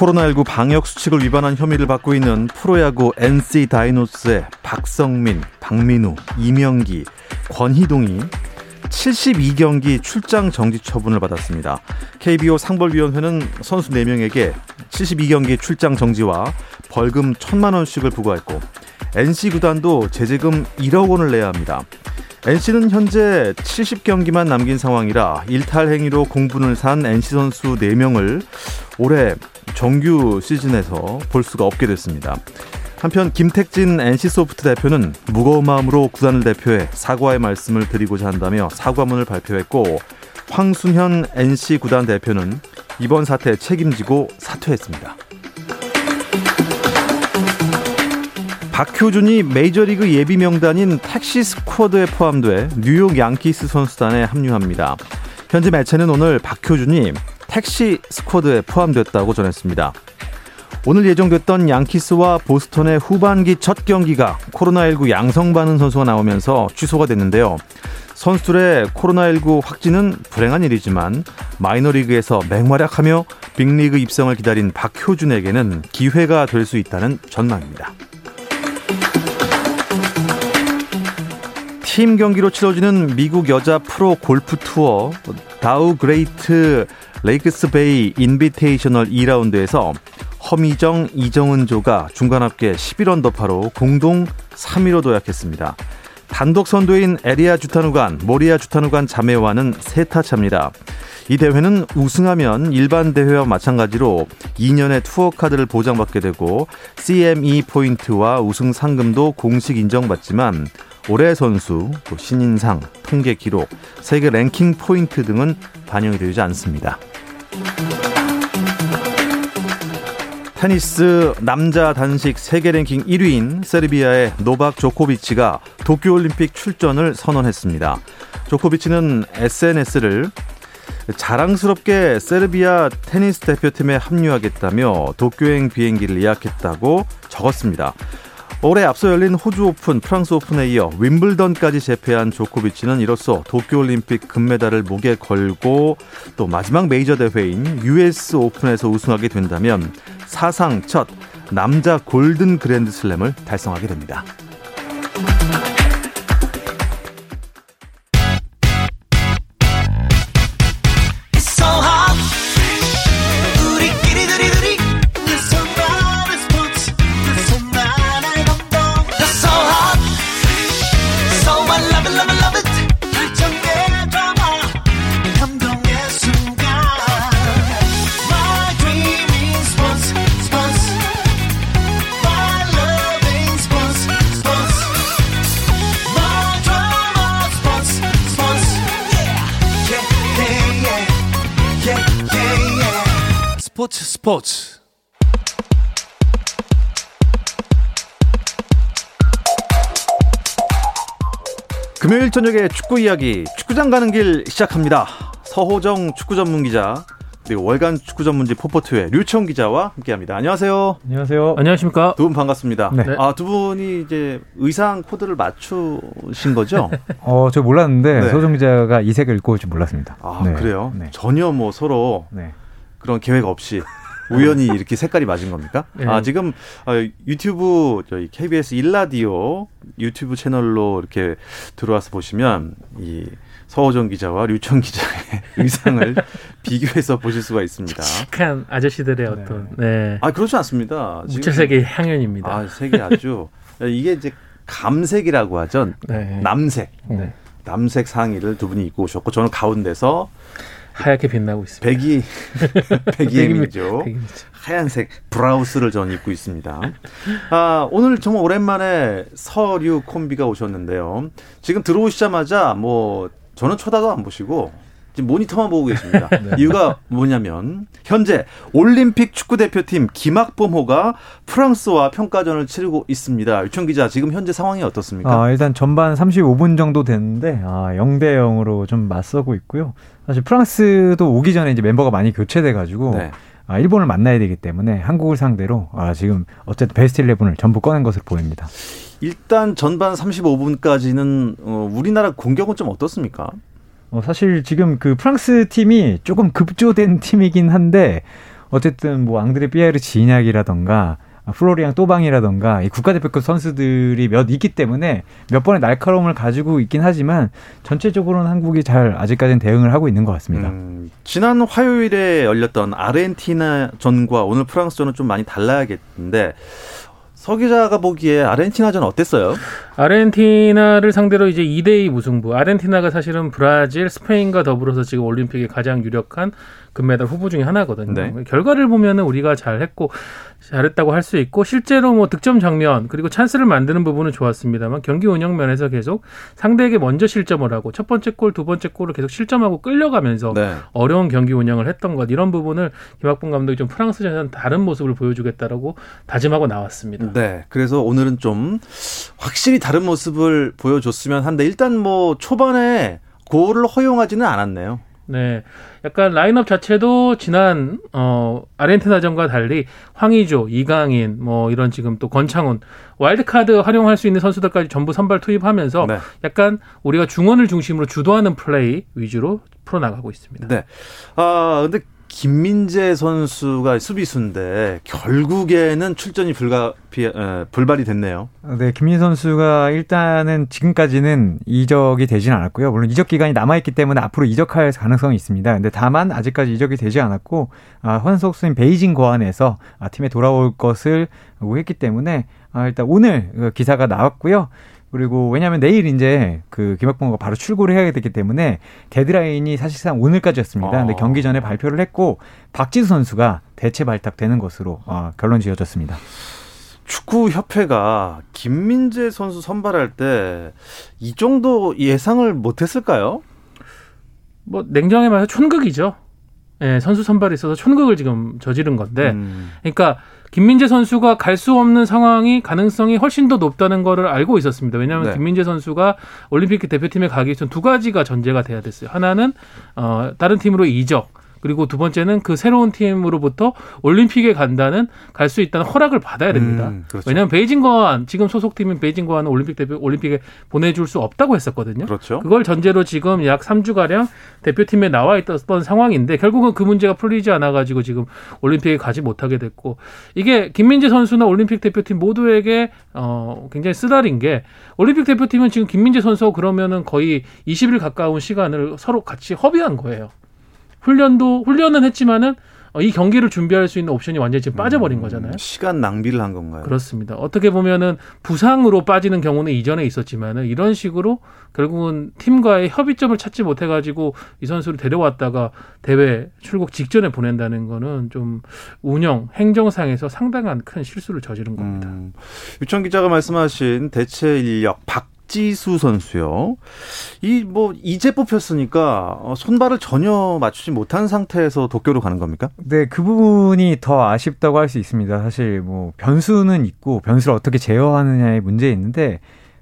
코로나19 방역 수칙을 위반한 혐의를 받고 있는 프로야구 NC 다이노스의 박성민, 박민우, 이명기, 권희동이 72경기 출장 정지 처분을 받았습니다. KBO 상벌위원회는 선수 4명에게 72경기 출장 정지와 벌금 1천만 원씩을 부과했고 NC 구단도 제재금 1억 원을 내야 합니다. NC는 현재 70경기만 남긴 상황이라 일탈 행위로 공분을 산 NC 선수 4명을 올해 정규 시즌에서 볼 수가 없게 됐습니다. 한편 김택진 NC소프트 대표는 무거운 마음으로 구단을 대표해 사과의 말씀을 드리고자 한다며 사과문을 발표했고 황순현 NC 구단 대표는 이번 사태에 책임지고 사퇴했습니다. 박효준이 메이저리그 예비 명단인 택시 스쿼드에 포함돼 뉴욕 양키스 선수단에 합류합니다. 현재 매체는 오늘 박효준이 택시 스쿼드에 포함됐다고 전했습니다. 오늘 예정됐던 양키스와 보스턴의 후반기 첫 경기가 코로나19 양성 반응 선수가 나오면서 취소가 됐는데요. 선수들의 코로나19 확진은 불행한 일이지만 마이너리그에서 맹활약하며 빅리그 입성을 기다린 박효준에게는 기회가 될 수 있다는 전망입니다. 팀 경기로 치러지는 미국 여자 프로 골프 투어 다우 그레이트 레이크스 베이 인비테이셔널 2라운드에서 허미정, 이정은 조가 중간 합계 11언더파로 공동 3위로 도약했습니다. 단독 선두인 에리아 주타누간, 모리아 주타누간 자매와는 세 타 차입니다. 이 대회는 우승하면 일반 대회와 마찬가지로 2년의 투어 카드를 보장받게 되고 CME 포인트와 우승 상금도 공식 인정받지만 올해 선수, 또 신인상, 통계 기록, 세계 랭킹 포인트 등은 반영이 되지 않습니다. 테니스 남자 단식 세계 랭킹 1위인 세르비아의 노박 조코비치가 도쿄올림픽 출전을 선언했습니다. 조코비치는 SNS를 자랑스럽게 세르비아 테니스 대표팀에 합류하겠다며 도쿄행 비행기를 예약했다고 적었습니다. 올해 앞서 열린 호주 오픈, 프랑스 오픈에 이어 윈블던까지 제패한 조코비치는 이로써 도쿄올림픽 금메달을 목에 걸고 또 마지막 메이저 대회인 US 오픈에서 우승하게 된다면 사상 첫 남자 골든 그랜드슬램을 달성하게 됩니다. 스포츠 금요일 저녁에 축구 이야기 축구장 가는 길 시작합니다. 서호정 축구 전문 기자 그리고 월간 축구 전문지 포포트의 류청 기자와 함께합니다. 안녕하세요. 안녕하세요. 안녕하십니까. 두 분 반갑습니다. 네. 아두 분이 이제 의상 코드를 맞추신 거죠? 어, 저 몰랐는데 네. 서호정 기자가 이 색을 입고 올 줄 몰랐습니다. 아 네. 그래요? 네. 전혀 뭐 서로 네. 그런 계획 없이 우연히 이렇게 색깔이 맞은 겁니까? 네. 아 지금 어, 유튜브 저희 KBS 일라디오 유튜브 채널로 이렇게 들어와서 보시면 이 서호정 기자와 류청 기자의 의상을 비교해서 보실 수가 있습니다. 칙한 아저씨들의 어떤 네. 아 그렇지 않습니다. 지금- 무채색의 향연입니다. 아 색이 아주 이게 이제 감색이라고 하죠. 네. 남색. 네. 남색 상의를 두 분이 입고 오셨고 저는 가운데서 하얗게 빛나고 있습니다. 백이 백이엠이죠. 백입니다. 하얀색 브라우스를 저는 입고 있습니다. 아, 오늘 정말 오랜만에 서류 콤비가 오셨는데요. 지금 들어오시자마자 뭐 저는 쳐다도 안 보시고 지금 모니터만 보고 계십니다. 네. 이유가 뭐냐면 현재 올림픽 축구 대표팀 김학범호가 프랑스와 평가전을 치르고 있습니다. 유청 기자, 지금 현재 상황이 어떻습니까? 아, 일단 전반 35분 정도 됐는데 아, 0대 0으로 좀 맞서고 있고요. 사실 프랑스도 오기 전에 이제 멤버가 많이 교체돼 가지고 네. 아, 일본을 만나야 되기 때문에 한국을 상대로 아, 지금 어쨌든 베스트 11을 전부 꺼낸 것으로 보입니다. 일단 전반 35분까지는 어, 우리나라 공격은 좀 어떻습니까? 어, 사실 지금 그 프랑스 팀이 조금 급조된 팀이긴 한데 어쨌든 뭐 앙드레 피에르 지인약이라던가 플로리앙 또방이라던가 이 국가대표급 선수들이 몇 있기 때문에 몇 번의 날카로움을 가지고 있긴 하지만 전체적으로는 한국이 잘 아직까지는 대응을 하고 있는 것 같습니다. 음, 지난 화요일에 열렸던 아르헨티나 전과 오늘 프랑스전은 좀 많이 달라야겠는데 서 기자가 보기에 아르헨티나전 어땠어요? 아르헨티나를 상대로 이제 2대2 무승부. 아르헨티나가 사실은 브라질, 스페인과 더불어서 지금 올림픽에 가장 유력한 금메달 후보 중에 하나거든요. 네. 결과를 보면은 우리가 잘했고 잘했다고 할 수 있고 실제로 뭐 득점 장면 그리고 찬스를 만드는 부분은 좋았습니다만 경기 운영 면에서 계속 상대에게 먼저 실점을 하고 첫 번째 골, 두 번째 골을 계속 실점하고 끌려가면서 네. 어려운 경기 운영을 했던 것 이런 부분을 김학봉 감독이 좀 프랑스전에서는 다른 모습을 보여주겠다라고 다짐하고 나왔습니다. 네, 그래서 오늘은 좀 확실히 다른 모습을 보여줬으면 한데 일단 뭐 초반에 골을 허용하지는 않았네요. 네. 약간 라인업 자체도 지난 어 아르헨티나전과 달리 황의조, 이강인 뭐 이런 지금 또 권창훈 와일드카드 활용할 수 있는 선수들까지 전부 선발 투입하면서 네. 약간 우리가 중원을 중심으로 주도하는 플레이 위주로 풀어 나가고 있습니다. 네. 아, 근데 김민재 선수가 수비수인데 결국에는 출전이 불가 에, 불발이 됐네요. 네, 김민재 선수가 일단은 지금까지는 이적이 되지는 않았고요. 물론 이적 기간이 남아 있기 때문에 앞으로 이적할 가능성이 있습니다. 근데 다만 아직까지 이적이 되지 않았고 아, 헌석수인 베이징 고안에서 아, 팀에 돌아올 것을 했기 때문에 아, 일단 오늘 그 기사가 나왔고요. 그리고 왜냐하면 내일 이제 그 김학봉가 바로 출고를 해야 되기 때문에 데드라인이 사실상 오늘까지였습니다. 근데 아. 경기 전에 발표를 했고 박지수 선수가 대체 발탁되는 것으로 어, 결론 지어졌습니다. 축구 협회가 김민재 선수 선발할 때 이 정도 예상을 못했을까요? 뭐 냉정히 말해서 촌극이죠. 예, 선수 선발에 있어서 촌극을 지금 저지른 건데, 음. 그러니까 김민재 선수가 갈 수 없는 상황이 가능성이 훨씬 더 높다는 거를 알고 있었습니다. 왜냐하면 네. 김민재 선수가 올림픽 대표팀에 가기 전 두 가지가 전제가 돼야 됐어요. 하나는 어 다른 팀으로 이적, 그리고 두 번째는 그 새로운 팀으로부터 올림픽에 간다는 갈 수 있다는 허락을 받아야 됩니다. 음, 그렇죠. 왜냐하면 베이징 거안 지금 소속팀인 베이징 거안은 올림픽 대표 올림픽에 보내줄 수 없다고 했었거든요. 그렇죠. 그걸 전제로 지금 약 3주 가량 대표팀에 나와 있었던 상황인데 결국은 그 문제가 풀리지 않아 가지고 지금 올림픽에 가지 못하게 됐고 이게 김민재 선수나 올림픽 대표팀 모두에게 어 굉장히 쓰다린 게 올림픽 대표팀은 지금 김민재 선수 그러면은 거의 20일 가까운 시간을 서로 같이 허비한 거예요. 훈련도 훈련은 했지만은 어, 이 경기를 준비할 수 있는 옵션이 완전히 지금 빠져버린 음, 거잖아요. 시간 낭비를 한 건가요? 그렇습니다. 어떻게 보면은 부상으로 빠지는 경우는 이전에 있었지만은 이런 식으로 결국은 팀과의 협의점을 찾지 못해가지고 이 선수를 데려왔다가 대회 출국 직전에 보낸다는 거는 좀 운영 행정상에서 상당한 큰 실수를 저지른 겁니다. 음, 유천 기자가 말씀하신 대체 인력 박 박지수 선수요. 이 뭐 이제 뽑혔으니까 어, 손발을 전혀 맞추지 못한 상태에서 도쿄로 가는 겁니까? 네, 그 부분이 더 아쉽다고 할 수 있습니다. 사실 뭐 변수는 있고 변수를 어떻게 제어하느냐의 문제 있는데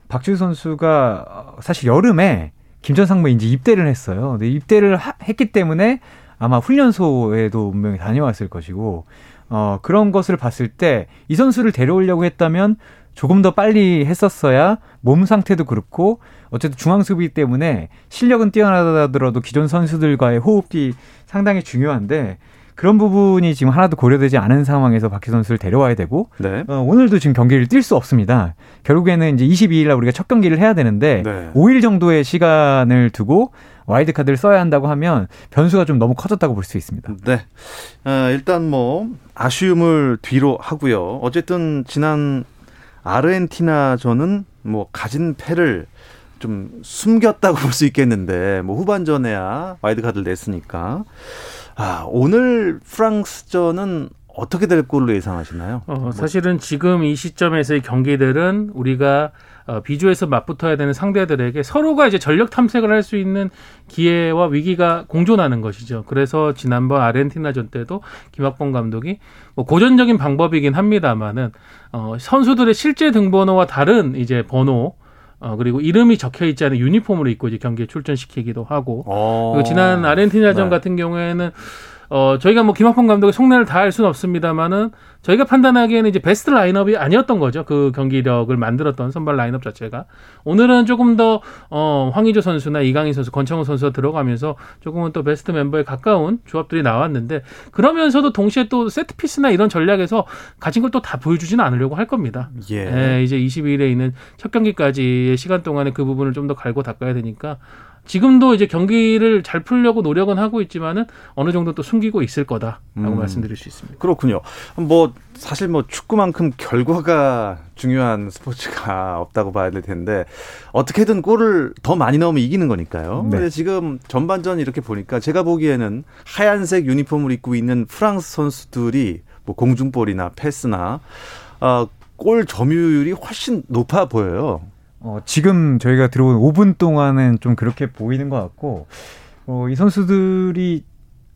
박지수 선수가 어, 사실 여름에 김전상무 이제 입대를 했어요. 근데 입대를 하, 했기 때문에 아마 훈련소에도 분명히 다녀왔을 것이고 어, 그런 것을 봤을 때 이 선수를 데려오려고 했다면 조금 더 빨리 했었어야 몸 상태도 그렇고 어쨌든 중앙 수비 때문에 실력은 뛰어나더라도 기존 선수들과의 호흡이 상당히 중요한데 그런 부분이 지금 하나도 고려되지 않은 상황에서 박희 선수를 데려와야 되고 네. 어, 오늘도 지금 경기를 뛸 수 없습니다. 결국에는 이제 22일 날 우리가 첫 경기를 해야 되는데 네. 5일 정도의 시간을 두고 와일드 카드를 써야 한다고 하면 변수가 좀 너무 커졌다고 볼 수 있습니다. 네. 어, 일단 뭐 아쉬움을 뒤로 하고요. 어쨌든 지난 아르헨티나전은 뭐 가진 패를 좀 숨겼다고 볼 수 있겠는데 뭐 후반전에야 와일드 카드를 냈으니까 아 오늘 프랑스전은 어떻게 될 걸로 예상하시나요? 어, 사실은 지금 이 시점에서의 경기들은 우리가 어, 비주에서 맞붙어야 되는 상대들에게 서로가 이제 전력 탐색을 할 수 있는 기회와 위기가 공존하는 것이죠. 그래서 지난번 아르헨티나전 때도 김학범 감독이 뭐 고전적인 방법이긴 합니다만은 어, 선수들의 실제 등번호와 다른 이제 번호 어, 그리고 이름이 적혀 있지 않은 유니폼을 입고 이제 경기에 출전시키기도 하고. 어. 그리고 지난 아르헨티나전 네. 같은 경우에는 어, 저희가 뭐 김학범 감독의 속내를 다 알 수는 없습니다만은 저희가 판단하기에는 이제 베스트 라인업이 아니었던 거죠. 그 경기력을 만들었던 선발 라인업 자체가. 오늘은 조금 더, 어, 황의조 선수나 이강인 선수, 권창훈 선수가 들어가면서 조금은 또 베스트 멤버에 가까운 조합들이 나왔는데 그러면서도 동시에 또 세트피스나 이런 전략에서 가진 걸 또 다 보여주지는 않으려고 할 겁니다. 예. 예 이제 22일에 있는 첫 경기까지의 시간 동안에 그 부분을 좀 더 갈고 닦아야 되니까 지금도 이제 경기를 잘 풀려고 노력은 하고 있지만은 어느 정도 또 숨기고 있을 거다라고 음. 말씀드릴 수 있습니다. 그렇군요. 뭐 사실 뭐 축구만큼 결과가 중요한 스포츠가 없다고 봐야 될 텐데 어떻게든 골을 더 많이 넣으면 이기는 거니까요. 네. 근데 지금 전반전 이렇게 보니까 제가 보기에는 하얀색 유니폼을 입고 있는 프랑스 선수들이 뭐 공중볼이나 패스나 어, 볼 점유율이 훨씬 높아 보여요. 어, 지금 저희가 들어온 5분 동안은 좀 그렇게 보이는 것 같고, 어, 이 선수들이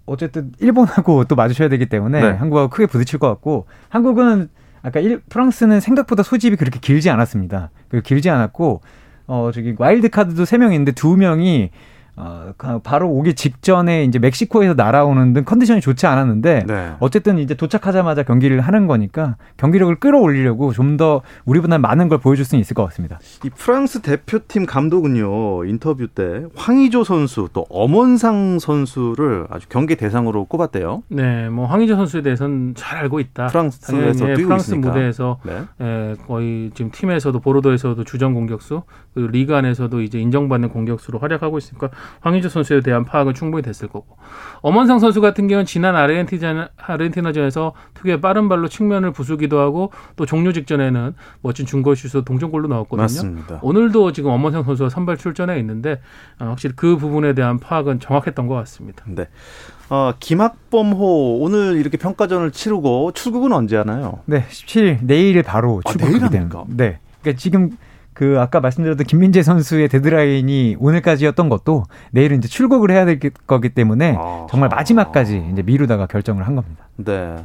어쨌든 일본하고 또 마주쳐야 되기 때문에 네. 한국하고 크게 부딪힐 것 같고, 한국은 아까 일, 프랑스는 생각보다 소집이 그렇게 길지 않았습니다. 그 길지 않았고, 어, 저기 와일드 카드도 3명 있는데 2명이 어, 바로 오기 직전에 이제 멕시코에서 날아오는 등 컨디션이 좋지 않았는데 네. 어쨌든 이제 도착하자마자 경기를 하는 거니까 경기력을 끌어올리려고 좀 더 우리보다 많은 걸 보여줄 수는 있을 것 같습니다. 이 프랑스 대표팀 감독은요 인터뷰 때 황의조 선수 또 엄원상 선수를 아주 경기 대상으로 꼽았대요. 네, 뭐 황의조 선수에 대해서는 잘 알고 있다. 프랑스에서 예, 프랑스 있으니까. 무대에서 네. 예, 거의 지금 팀에서도 보르도에서도 주전 공격수 그리고 리그 안에서도 이제 인정받는 공격수로 활약하고 있으니까 황의조 선수에 대한 파악은 충분히 됐을 거고 엄원상 선수 같은 경우는 지난 아르헨티나, 아르헨티나전에서 특유의 빠른 발로 측면을 부수기도 하고 또 종료 직전에는 멋진 중거슛으로 동점골로 넣었거든요. 맞습니다. 오늘도 지금 엄원상 선수가 선발 출전해 있는데 어, 확실히 그 부분에 대한 파악은 정확했던 것 같습니다. 네. 어, 김학범호 오늘 이렇게 평가전을 치르고 출국은 언제 하나요? 네, 17일 내일 바로 출국이 아, 됩니다. 네. 그러니까 지금 그 아까 말씀드렸던 김민재 선수의 데드라인이 오늘까지였던 것도 내일은 이제 출국을 해야 될 거기 때문에 아, 정말 마지막까지 이제 미루다가 결정을 한 겁니다. 네.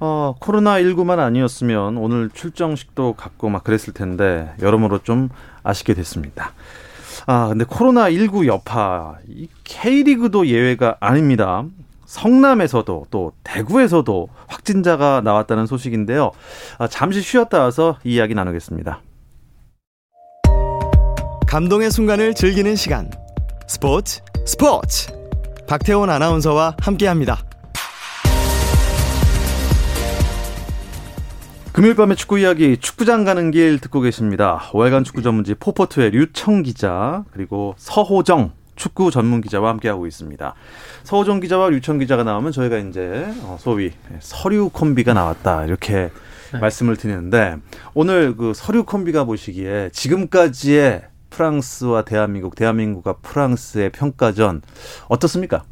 어, 코로나19만 아니었으면 오늘 출정식도 갖고 막 그랬을 텐데 여러모로 좀 아쉽게 됐습니다. 아, 근데 코로나19 여파, 이 K리그도 예외가 아닙니다. 성남에서도 또 대구에서도 확진자가 나왔다는 소식인데요. 아, 잠시 쉬었다 와서 이야기 나누겠습니다. 감동의 순간을 즐기는 시간 스포츠 스포츠 박태원 아나운서와 함께 합니다. 금요일 밤의 축구 이야기 축구장 가는 길 듣고 계십니다. 월간 축구 전문지 포포트의 류청 기자 그리고 서호정 축구 전문 기자와 함께하고 있습니다. 서호정 기자와 류청 기자가 나오면 저희가 이제 어, 소위 서류 콤비가 나왔다 이렇게 네. 말씀을 드리는데 오늘 그 서류 콤비가 보시기에 지금까지의 프랑스와 대한민국, 대한민국과 프랑스의 평가전 어떻습니까?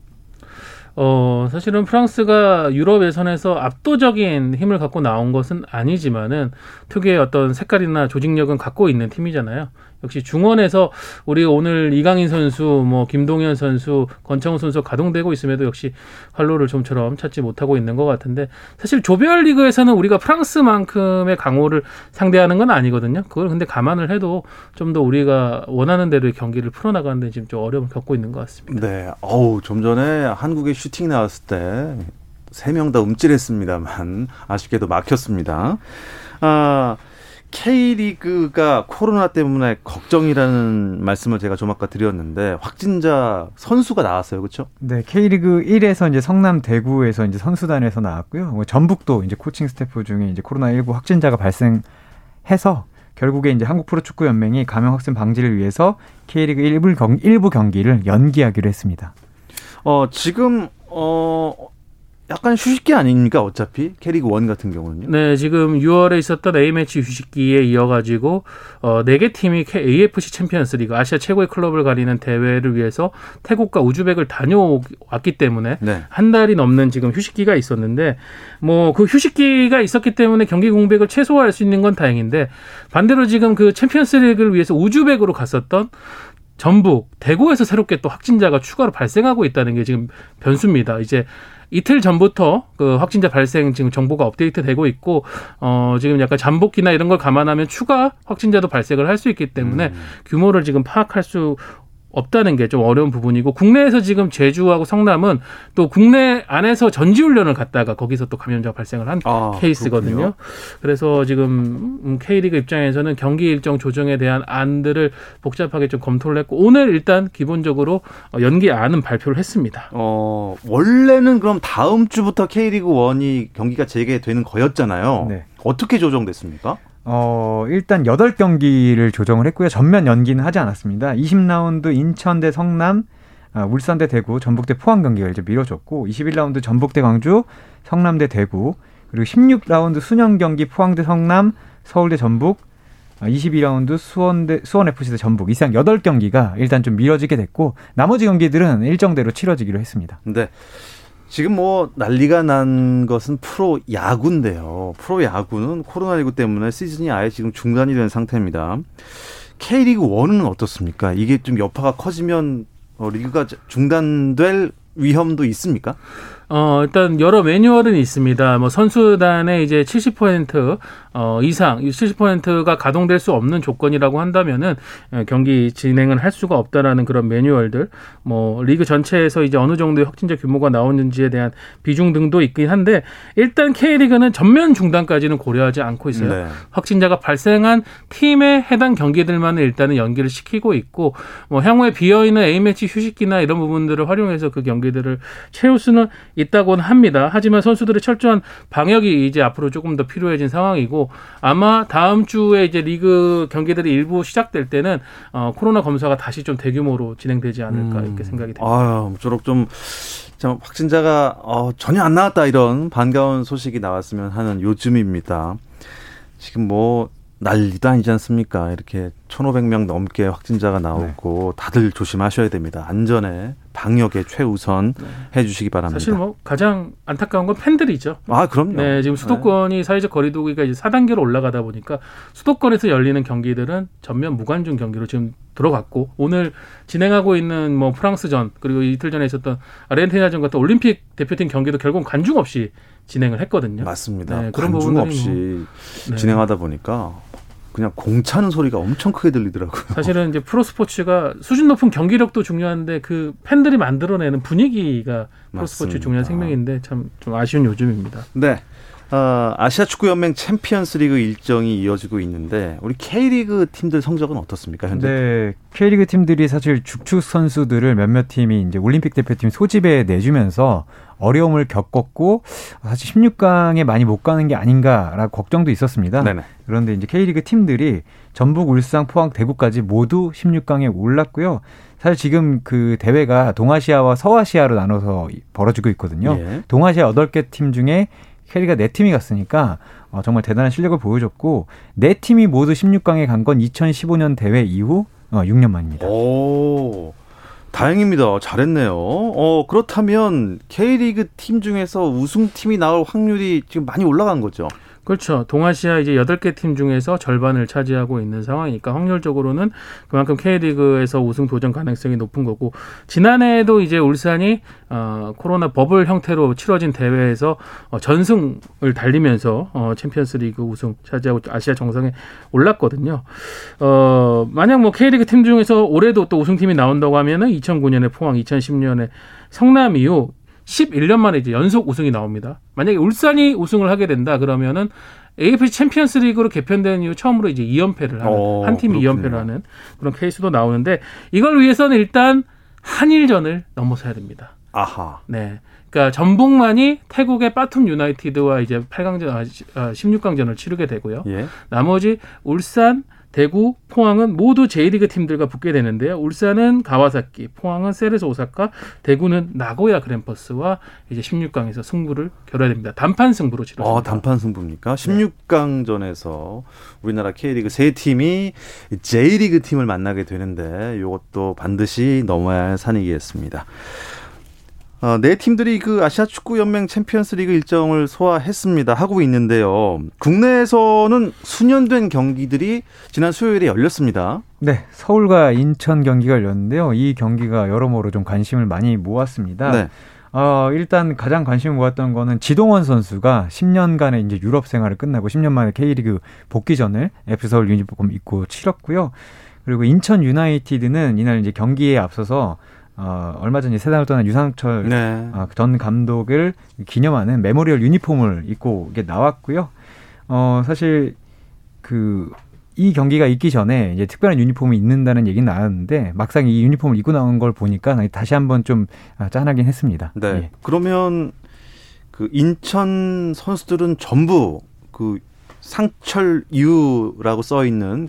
어, 사실은 프랑스가 유럽 예선에서 압도적인 힘을 갖고 나온 것은 아니지만은 특유의 어떤 색깔이나 조직력은 갖고 있는 팀이잖아요. 역시 중원에서 우리 오늘 이강인 선수, 뭐 김동현 선수, 권창훈 선수 가동되고 있음에도 역시 활로를 좀처럼 찾지 못하고 있는 것 같은데 사실 조별 리그에서는 우리가 프랑스만큼의 강호를 상대하는 건 아니거든요. 그걸 근데 감안을 해도 좀 더 우리가 원하는 대로의 경기를 풀어나가는데 지금 좀 어려움을 겪고 있는 것 같습니다. 네, 어우 좀 전에 한국에 슈팅 나왔을 때 세 명 다 움찔했습니다만 아쉽게도 막혔습니다. 아. K리그가 코로나 때문에 걱정이라는 말씀을 제가 좀 아까 드렸는데 확진자 선수가 나왔어요. 그렇죠? 네, K리그 1에서 이제 성남 대구에서 이제 선수단에서 나왔고요. 뭐 전북도 이제 코칭 스태프 중에 이제 코로나 19 확진자가 발생해서 결국에 이제 한국 프로축구 연맹이 감염 확산 방지를 위해서 K리그 1부, 경, 일부 경기를 연기하기로 했습니다. 어, 지금 어 약간 휴식기 아닙니까? 어차피 캐리그 원 같은 경우는요. 네, 지금 6월에 있었던 A매치 휴식기에 이어가지고 어, 4개 팀이 AFC 챔피언스리그 아시아 최고의 클럽을 가리는 대회를 위해서 태국과 우즈벡을 다녀왔기 때문에 네. 한 달이 넘는 지금 휴식기가 있었는데 뭐 그 휴식기가 있었기 때문에 경기 공백을 최소화할 수 있는 건 다행인데 반대로 지금 그 챔피언스리그를 위해서 우즈벡으로 갔었던 전북, 대구에서 새롭게 또 확진자가 추가로 발생하고 있다는 게 지금 변수입니다. 이제 이틀 전부터 그 확진자 발생 지금 정보가 업데이트되고 있고 어 지금 약간 잠복기나 이런 걸 감안하면 추가 확진자도 발생을 할 수 있기 때문에 음. 규모를 지금 파악할 수 없다는 게 좀 어려운 부분이고 국내에서 지금 제주하고 성남은 또 국내 안에서 전지훈련을 갔다가 거기서 또 감염자가 발생을 한 아, 케이스거든요. 그렇군요. 그래서 지금 음, K리그 입장에서는 경기 일정 조정에 대한 안들을 복잡하게 좀 검토를 했고 오늘 일단 기본적으로 연기안은 발표를 했습니다. 어, 원래는 그럼 다음 주부터 K리그 1이 경기가 재개되는 거였잖아요. 네. 어떻게 조정됐습니까? 어, 일단 8경기를 조정을 했고요. 전면 연기는 하지 않았습니다. 20라운드 인천 대 성남, 아, 울산 대 대구, 전북 대 포항 경기가 이제 미뤄졌고 21라운드 전북 대 광주, 성남 대 대구, 그리고 16라운드 수년 경기 포항 대 성남, 서울 대 전북, 22라운드 아, 수원 대 수원 FC 대 전북 이상 8경기가 일단 좀 미뤄지게 됐고 나머지 경기들은 일정대로 치러지기로 했습니다. 네. 지금 뭐 난리가 난 것은 프로 야구인데요. 프로 야구는 코로나19 때문에 시즌이 아예 지금 중단이 된 상태입니다. K리그 1은 어떻습니까? 이게 좀 여파가 커지면 어, 리그가 중단될 위험도 있습니까? 어, 일단 여러 매뉴얼은 있습니다. 뭐 선수단의 이제 70% 어, 이상, 70%가 가동될 수 없는 조건이라고 한다면은 예, 경기 진행을 할 수가 없다라는 그런 매뉴얼들, 뭐 리그 전체에서 이제 어느 정도의 확진자 규모가 나오는지에 대한 비중 등도 있긴 한데 일단 K리그는 전면 중단까지는 고려하지 않고 있어요. 네. 확진자가 발생한 팀의 해당 경기들만은 일단은 연기를 시키고 있고 뭐 향후에 비어 있는 A 매치 휴식기나 이런 부분들을 활용해서 그 경기들을 채울 수는 있다고는 합니다. 하지만 선수들의 철저한 방역이 이제 앞으로 조금 더 필요해진 상황이고 아마 다음 주에 이제 리그 경기들이 일부 시작될 때는 어, 코로나 검사가 다시 좀 대규모로 진행되지 않을까 음. 이렇게 생각이 됩니다. 아, 무쪼록 좀, 좀 확진자가 어, 전혀 안 나왔다 이런 반가운 소식이 나왔으면 하는 요즘입니다. 지금 뭐 난리도 아니지 않습니까? 이렇게 1,500명 넘게 확진자가 나오고 네. 다들 조심하셔야 됩니다. 안전에 방역에 최우선 네. 해주시기 바랍니다. 사실 뭐 가장 안타까운 건 팬들이죠. 아 그럼요. 네, 지금 수도권이 네. 사회적 거리두기가 이제 4단계로 올라가다 보니까 수도권에서 열리는 경기들은 전면 무관중 경기로 지금 들어갔고 오늘 진행하고 있는 뭐 프랑스전 그리고 이틀 전에 있었던 아르헨티나전 같은 올림픽 대표팀 경기도 결국 관중 없이 진행을 했거든요. 맞습니다. 네, 그런 관중 없이 뭐, 네. 진행하다 보니까 그냥 공 차는 소리가 엄청 크게 들리더라고요. 사실은 이제 프로 스포츠가 수준 높은 경기력도 중요한데 그 팬들이 만들어내는 분위기가 프로 스포츠 중요한 생명인데 참 좀 아쉬운 요즘입니다. 네. 어, 아시아 축구 연맹 챔피언스리그 일정이 이어지고 있는데 우리 K리그 팀들 성적은 어떻습니까 현재? 네, K리그 팀들이 사실 죽축 선수들을 몇몇 팀이 이제 올림픽 대표팀 소집에 내주면서 어려움을 겪었고 사실 16강에 많이 못 가는 게 아닌가라고 걱정도 있었습니다. 네네. 그런데 이제 K리그 팀들이 전북, 울산, 포항, 대구까지 모두 16강에 올랐고요. 사실 지금 그 대회가 동아시아와 서아시아로 나눠서 벌어지고 있거든요. 예. 동아시아 8개 팀 중에 캐리가 네 팀이 갔으니까 어, 정말 대단한 실력을 보여줬고 네 팀이 모두 16강에 간 건 2015년 대회 이후 어, 6년 만입니다. 오. 다행입니다. 잘했네요. 어, 그렇다면 K리그 팀 중에서 우승팀이 나올 확률이 지금 많이 올라간 거죠. 그렇죠. 동아시아 이제 여덟 개 팀 중에서 절반을 차지하고 있는 상황이니까 확률적으로는 그만큼 K리그에서 우승 도전 가능성이 높은 거고 지난해에도 이제 울산이 어 코로나 버블 형태로 치러진 대회에서 어 전승을 달리면서 어 챔피언스리그 우승 차지하고 아시아 정상에 올랐거든요. 어 만약 뭐 K리그 팀 중에서 올해도 또 우승팀이 나온다고 하면은 2009년에 포항, 2010년에 성남 이후 11년 만에 이제 연속 우승이 나옵니다. 만약에 울산이 우승을 하게 된다 그러면은 AFC 챔피언스 리그로 개편된 이후 처음으로 이제 2연패를 하는 어, 한 팀이 그렇군요. 2연패를 하는 그런 케이스도 나오는데 이걸 위해서는 일단 한일전을 넘어서야 됩니다. 아하. 네. 그러니까 전북만이 태국의 빠툼 유나이티드와 이제 8강전 아 16강전을 아, 치르게 되고요. 예. 나머지 울산 대구, 포항은 모두 J리그 팀들과 붙게 되는데요. 울산은 가와사키, 포항은 세레소 오사카, 대구는 나고야 그랜퍼스와 이제 16강에서 승부를 겨뤄야 됩니다. 단판 승부로 치러집니다. 어, 단판 승부입니까? 16강전에서 우리나라 K리그 세 팀이 J리그 팀을 만나게 되는데 이것도 반드시 넘어야 할 산이겠습니다. 어, 네 팀들이 그 아시아 축구 연맹 챔피언스 리그 일정을 소화했습니다. 하고 있는데요. 국내에서는 순연된 경기들이 지난 수요일에 열렸습니다. 네, 서울과 인천 경기가 열렸는데요. 이 경기가 여러모로 좀 관심을 많이 모았습니다. 네. 어, 일단 가장 관심을 모았던 거는 지동원 선수가 10년간의 이제 유럽 생활을 끝나고 10년 만에 K리그 복귀전을 FC서울 유니폼 입고 치렀고요. 그리고 인천 유나이티드는 이날 이제 경기에 앞서서 어, 얼마 전에 세상을 떠난 유상철 네. 어, 전 감독을 기념하는 memorial 유니폼을 입고 이게 나왔고요. 어, 사실 그 이 경기가 있기 전에 이제 특별한 유니폼이 입는다는 얘기는 나왔는데 막상 이 유니폼을 입고 나온 걸 보니까 다시 한번 좀 아, 짠하긴 했습니다. 네. 예. 그러면 그 인천 선수들은 전부 그 상철유라고 써 있는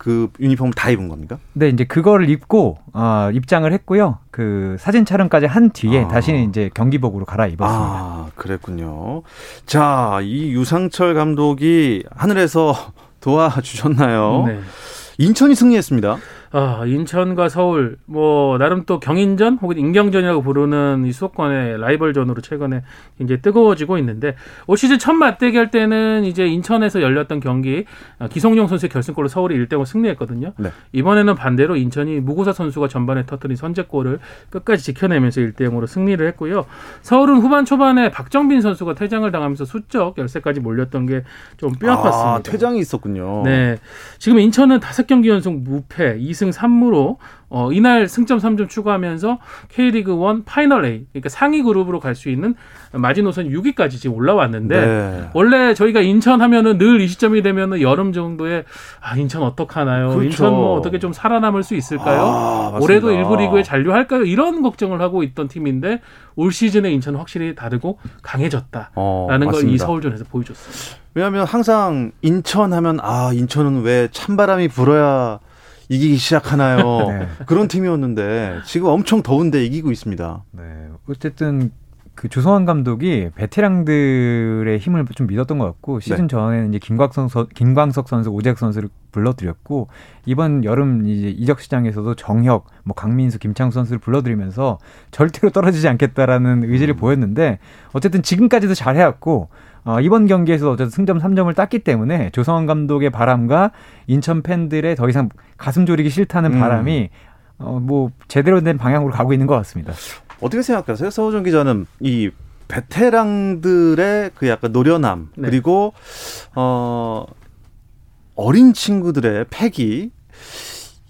그 유니폼을 다 입은 겁니까? 네, 이제 그거를 입고 어, 입장을 했고요. 그 사진 촬영까지 한 뒤에 아. 다시는 이제 경기복으로 갈아입었습니다. 아, 그랬군요. 자, 이 유상철 감독이 하늘에서 도와주셨나요? 네. 인천이 승리했습니다. 아, 인천과 서울 뭐 나름 또 경인전 혹은 인경전이라고 부르는 이 수도권의 라이벌전으로 최근에 이제 뜨거워지고 있는데 올 시즌 첫 맞대기 할 때는 이제 인천에서 열렸던 경기 아, 기성용 선수의 결승골로 서울이 1대 0 승리했거든요. 네. 이번에는 반대로 인천이 무고사 선수가 전반에 터뜨린 선제골을 끝까지 지켜내면서 1대 0으로 승리를 했고요. 서울은 후반 초반에 박정빈 선수가 퇴장을 당하면서 수적 열세까지 몰렸던 게 좀 뼈아팠습니다. 아, 퇴장이 있었군요. 네. 지금 인천은 다섯 경기 연속 무패 2승 3무로 어, 이날 승점 3점 추가하면서 K리그 1 파이널 A 그러니까 상위 그룹으로 갈 수 있는 마지노선 6위까지 지금 올라왔는데 네. 원래 저희가 인천 하면은 늘 이 시점이 되면은 여름 정도에 아 인천 어떡하나요? 그렇죠. 인천 뭐 어떻게 좀 살아남을 수 있을까요? 아, 올해도 일부 리그에 잔류할까요? 이런 걱정을 하고 있던 팀인데 올 시즌에 인천은 확실히 다르고 강해졌다라는 어, 걸이 서울전에서 보여줬습니다. 왜냐하면 항상 인천 하면 아 인천은 왜 찬바람이 불어야 이기기 시작하나요? 네. 그런 팀이었는데 지금 엄청 더운데 이기고 있습니다. 네. 어쨌든 그 조성환 감독이 베테랑들의 힘을 좀 믿었던 것 같고 시즌 네. 전에는 이제 김광석, 선, 김광석 선수, 오재혁 선수를 불러들였고 이번 여름 이제 이적 시장에서도 정혁, 뭐 강민수, 김창수 선수를 불러들이면서 절대로 떨어지지 않겠다라는 의지를 음. 보였는데 어쨌든 지금까지도 잘해왔고 어, 이번 경기에서 어쨌든 승점 3점을 땄기 때문에 조성원 감독의 바람과 인천 팬들의 더 이상 가슴 졸이기 싫다는 음. 바람이 어, 뭐 제대로 된 방향으로 가고 있는 것 같습니다. 어떻게 생각하세요? 서호정 기자는 이 베테랑들의 그 약간 노련함 네. 그리고 어 어린 친구들의 패기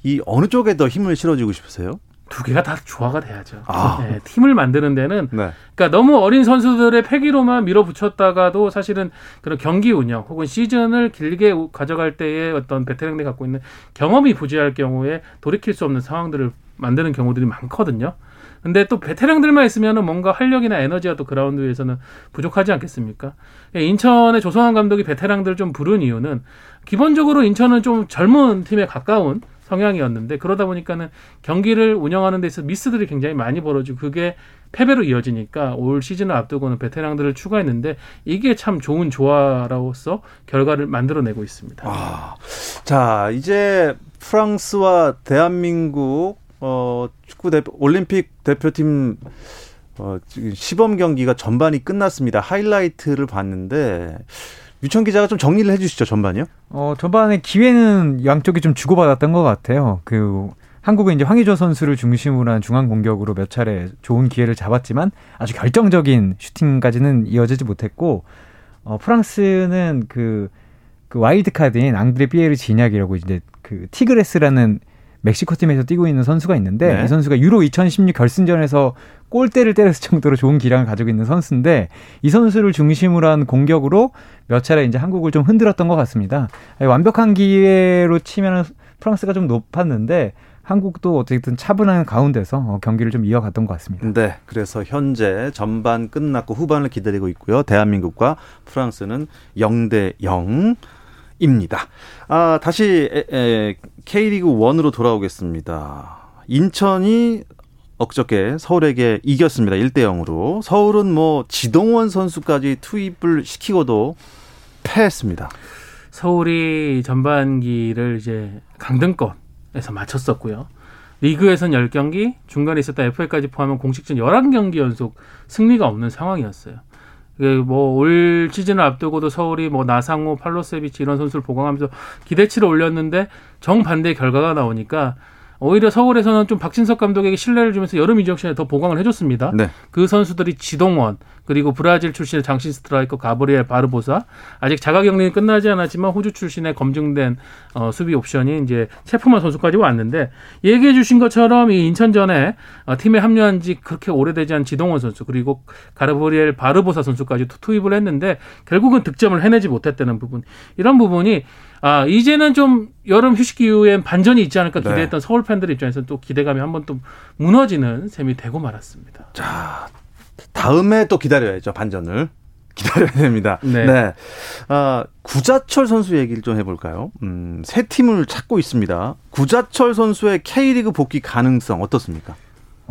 이 어느 쪽에 더 힘을 실어주고 싶으세요? 두 개가 다 조화가 돼야죠. 아. 네, 팀을 만드는 데는 네. 그러니까 너무 어린 선수들의 패기로만 밀어붙였다가도 사실은 그런 경기 운영 혹은 시즌을 길게 가져갈 때의 어떤 베테랑들이 갖고 있는 경험이 부재할 경우에 돌이킬 수 없는 상황들을 만드는 경우들이 많거든요. 근데 또 베테랑들만 있으면은 뭔가 활력이나 에너지가 또 그라운드 위에서는 부족하지 않겠습니까? 예, 인천의 조성환 감독이 베테랑들 좀 부른 이유는 기본적으로 인천은 좀 젊은 팀에 가까운 성향이었는데 그러다 보니까는 경기를 운영하는 데 있어서 미스들이 굉장히 많이 벌어지고 그게 패배로 이어지니까 올 시즌을 앞두고는 베테랑들을 추가했는데 이게 참 좋은 조화로서 결과를 만들어내고 있습니다. 아, 자 이제 프랑스와 대한민국 어, 축구 대표 올림픽 대표팀 어, 시범 경기가 전반이 끝났습니다. 하이라이트를 봤는데 유천 기자가 좀 정리를 해주시죠 전반이요. 어 전반에 기회는 양쪽이 좀 주고받았던 것 같아요. 그 한국은 이제 황의조 선수를 중심으로 한 중앙 공격으로 몇 차례 좋은 기회를 잡았지만 아주 결정적인 슈팅까지는 이어지지 못했고 어 프랑스는 그, 그 와일드 카드인 앙드레 피에르 지냑이라고 이제 그 티그레스라는 멕시코 팀에서 뛰고 있는 선수가 있는데 네. 이 선수가 유로 2016 결승전에서 골대를 때렸을 정도로 좋은 기량을 가지고 있는 선수인데 이 선수를 중심으로 한 공격으로 몇 차례 이제 한국을 좀 흔들었던 것 같습니다. 완벽한 기회로 치면 프랑스가 좀 높았는데 한국도 어쨌든 차분한 가운데서 어, 경기를 좀 이어갔던 것 같습니다. 네. 그래서 현재 전반 끝났고 후반을 기다리고 있고요. 대한민국과 프랑스는 0대 0. 입니다. 아, 다시 K리그 1으로 돌아오겠습니다. 인천이 억저께 서울에게 이겼습니다. 1대 0으로. 서울은 뭐 지동원 선수까지 투입을 시키고도 패했습니다. 서울이 전반기를 이제 강등권에서 마쳤었고요. 리그에선 10경기, 중간에 있었던 FA까지 포함하면 공식전 11경기 연속 승리가 없는 상황이었어요. 그 뭐올 시즌을 앞두고도 서울이 뭐 나상호, 팔로세비치 이런 선수를 보강하면서 기대치를 올렸는데 정반대 결과가 나오니까 오히려 서울에서는 좀 박진석 감독에게 신뢰를 주면서 여름 이적 시에 더 보강을 해줬습니다. 네. 그 선수들이 지동원 그리고 브라질 출신의 장신 스트라이커 가브리엘 바르보사 아직 자가격리는 끝나지 않았지만 호주 출신의 검증된 어, 수비 옵션이 이제 체프만 선수까지 왔는데 얘기해 주신 것처럼 이 인천전에 어, 팀에 합류한 지 그렇게 오래되지 않은 지동원 선수 그리고 가브리엘 바르보사 선수까지 투입을 했는데 결국은 득점을 해내지 못했다는 부분 이런 부분이 아, 이제는 좀 여름 휴식 이후엔 반전이 있지 않을까 네. 기대했던 네. 서울 팬들 입장에서는 또 기대감이 한 번 또 무너지는 셈이 되고 말았습니다. 자, 다음에 또 기다려야죠, 반전을. 기다려야 됩니다. 네. 네. 아, 구자철 선수 얘기를 좀 해볼까요? 음, 새 팀을 찾고 있습니다. 구자철 선수의 K리그 복귀 가능성 어떻습니까?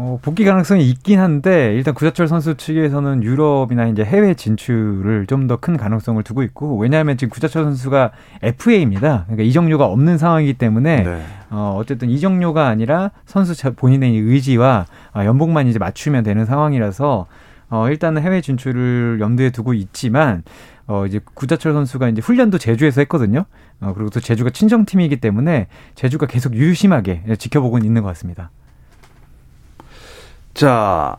어, 복귀 가능성이 있긴 한데 일단 구자철 선수 측에서는 유럽이나 이제 해외 진출을 좀 더 큰 가능성을 두고 있고 왜냐하면 지금 구자철 선수가 FA입니다. 그러니까 이적료가 없는 상황이기 때문에 네. 어, 어쨌든 이적료가 아니라 선수 본인의 의지와 어, 연봉만 이제 맞추면 되는 상황이라서 어, 일단은 해외 진출을 염두에 두고 있지만 어, 이제 구자철 선수가 이제 훈련도 제주에서 했거든요. 어, 그리고 또 제주가 친정팀이기 때문에 제주가 계속 유심하게 지켜보고 있는 것 같습니다. 자,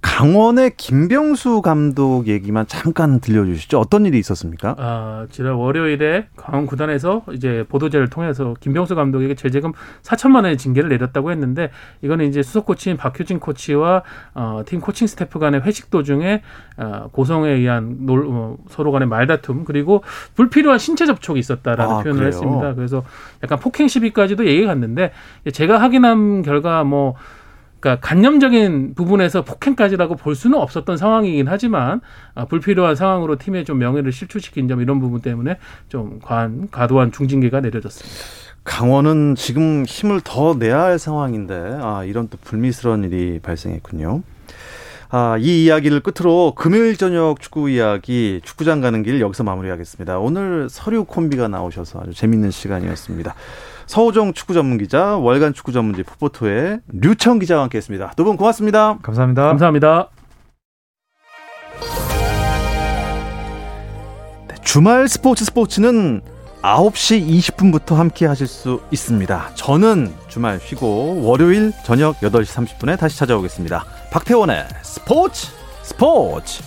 강원의 김병수 감독 얘기만 잠깐 들려주시죠. 어떤 일이 있었습니까? 아, 지난 월요일에 강원 구단에서 이제 보도자를 통해서 김병수 감독에게 제재금 4천만 원의 징계를 내렸다고 했는데 이거는 이제 수석 코치인 박효진 코치와 어, 팀 코칭 스태프 간의 회식 도중에 어, 고성에 의한 놀, 어, 서로 간의 말다툼 그리고 불필요한 신체 접촉이 있었다라는 아, 표현을 그래요? 했습니다. 그래서 약간 폭행 시비까지도 얘기가 갔는데 제가 확인한 결과 뭐 그러니까 간념적인 부분에서 폭행까지라고 볼 수는 없었던 상황이긴 하지만 아, 불필요한 상황으로 팀의 좀 명예를 실추시킨 점 이런 부분 때문에 좀 과한 과도한 중징계가 내려졌습니다. 강원은 지금 힘을 더 내야 할 상황인데 아, 이런 또 불미스러운 일이 발생했군요. 아, 이 이야기를 끝으로 금요일 저녁 축구 이야기 축구장 가는 길 여기서 마무리하겠습니다. 오늘 서류 콤비가 나오셔서 아주 재밌는 시간이었습니다. 서우정 축구 전문 기자, 월간 축구 전문지 포포토의 류청 기자와 함께 했습니다. 두 분 고맙습니다. 감사합니다. 감사합니다. 네, 주말 스포츠 스포츠는 9시 20분부터 함께 하실 수 있습니다. 저는 주말 쉬고 월요일 저녁 8시 30분에 다시 찾아오겠습니다. 박태원의 스포츠 스포츠.